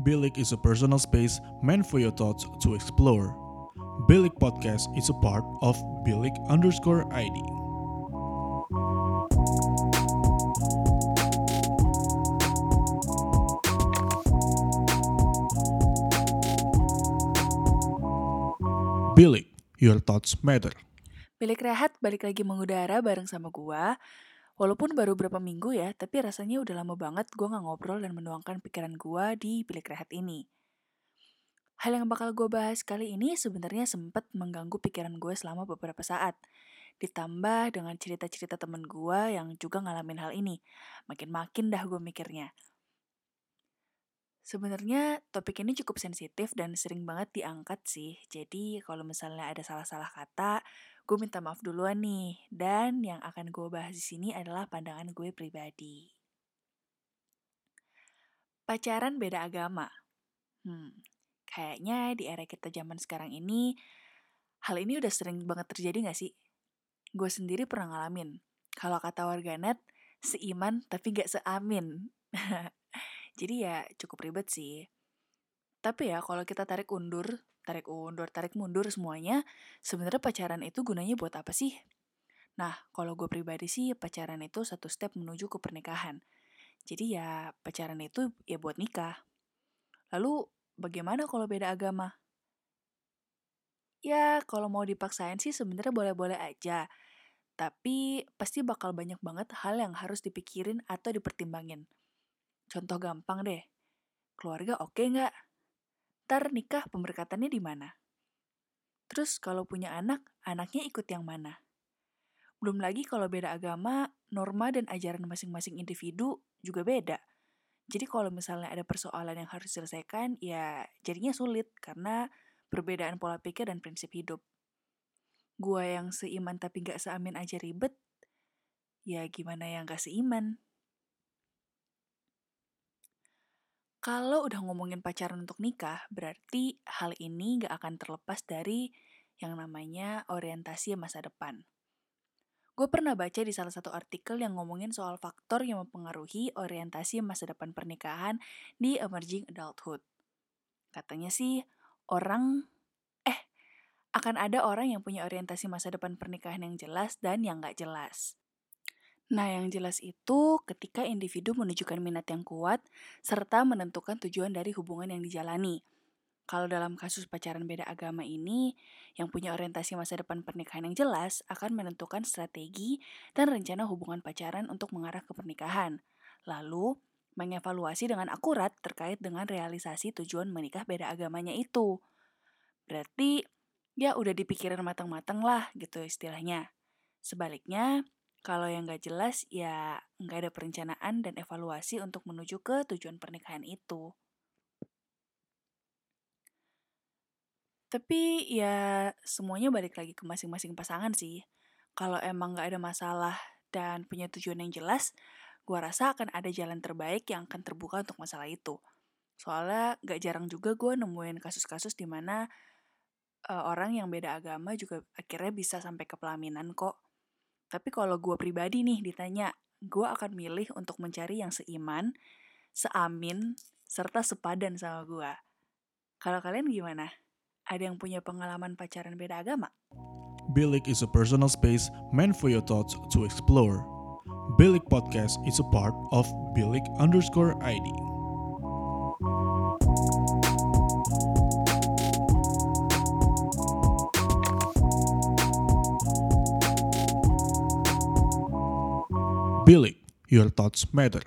Bilik is a personal space meant for your thoughts to explore. Bilik Podcast is a part of Bilik underscore ID. Bilik, your thoughts matter. Bilik Rehat balik lagi mengudara bareng sama gua. Walaupun baru berapa minggu ya, tapi rasanya udah lama banget gua nggak ngobrol dan menuangkan pikiran gua di Bilik Rehat ini. Hal yang bakal gue bahas kali ini sebenarnya sempat mengganggu pikiran gue selama beberapa saat. Ditambah dengan cerita-cerita temen gue yang juga ngalamin hal ini. Makin-makin dah gue mikirnya. Sebenarnya topik ini cukup sensitif dan sering banget diangkat sih. Jadi kalau misalnya ada salah-salah kata, gue minta maaf duluan nih. Dan yang akan gue bahas di sini adalah pandangan gue pribadi. Pacaran beda agama. Hmm, kayaknya di era kita zaman sekarang ini, hal ini udah sering banget terjadi gak sih? Gue sendiri pernah ngalamin. Kalau kata warganet, seiman tapi gak seamin. Jadi ya cukup ribet sih. Tapi ya kalau kita tarik undur, tarik undur, tarik mundur semuanya, sebenarnya pacaran itu gunanya buat apa sih? Nah, kalau gue pribadi sih pacaran itu satu step menuju ke pernikahan. Jadi ya pacaran itu ya buat nikah. Lalu bagaimana kalau beda agama? Ya kalau mau dipaksain sih sebenarnya boleh-boleh aja. Tapi pasti bakal banyak banget hal yang harus dipikirin atau dipertimbangin. Contoh gampang deh, keluarga oke okay nggak? Ntar nikah pemberkatannya di mana? Terus kalau punya anak, anaknya ikut yang mana? Belum lagi kalau beda agama, norma dan ajaran masing-masing individu juga beda. Jadi kalau misalnya ada persoalan yang harus diselesaikan, ya jadinya sulit karena perbedaan pola pikir dan prinsip hidup. Gua yang seiman tapi gak seamin aja ribet, ya gimana yang gak seiman? Kalau udah ngomongin pacaran untuk nikah, berarti hal ini gak akan terlepas dari yang namanya orientasi masa depan. Gue pernah baca di salah satu artikel yang ngomongin soal faktor yang mempengaruhi orientasi masa depan pernikahan di emerging adulthood. Katanya sih, orang, eh, akan ada orang yang punya orientasi masa depan pernikahan yang jelas dan yang gak jelas. Nah, yang jelas itu ketika individu menunjukkan minat yang kuat serta menentukan tujuan dari hubungan yang dijalani. Kalau dalam kasus pacaran beda agama ini, yang punya orientasi masa depan pernikahan yang jelas akan menentukan strategi dan rencana hubungan pacaran untuk mengarah ke pernikahan. Lalu, mengevaluasi dengan akurat terkait dengan realisasi tujuan menikah beda agamanya itu. Berarti, ya udah dipikirin matang-matang lah gitu istilahnya. Sebaliknya, kalau yang gak jelas, ya nggak ada perencanaan dan evaluasi untuk menuju ke tujuan pernikahan itu. Tapi ya semuanya balik lagi ke masing-masing pasangan sih. Kalau emang gak ada masalah dan punya tujuan yang jelas, gue rasa akan ada jalan terbaik yang akan terbuka untuk masalah itu. Soalnya gak jarang juga gue nemuin kasus-kasus di mana uh, orang yang beda agama juga akhirnya bisa sampai ke pelaminan kok. Tapi kalau gue pribadi nih ditanya, gue akan milih untuk mencari yang seiman, seamin, serta sepadan sama gue. Kalau kalian gimana? Ada yang punya pengalaman pacaran beda agama? Bilik is a personal space meant for your thoughts to explore. Bilik Podcast is a part of Bilik underscore ID. Bilik, your thoughts matter.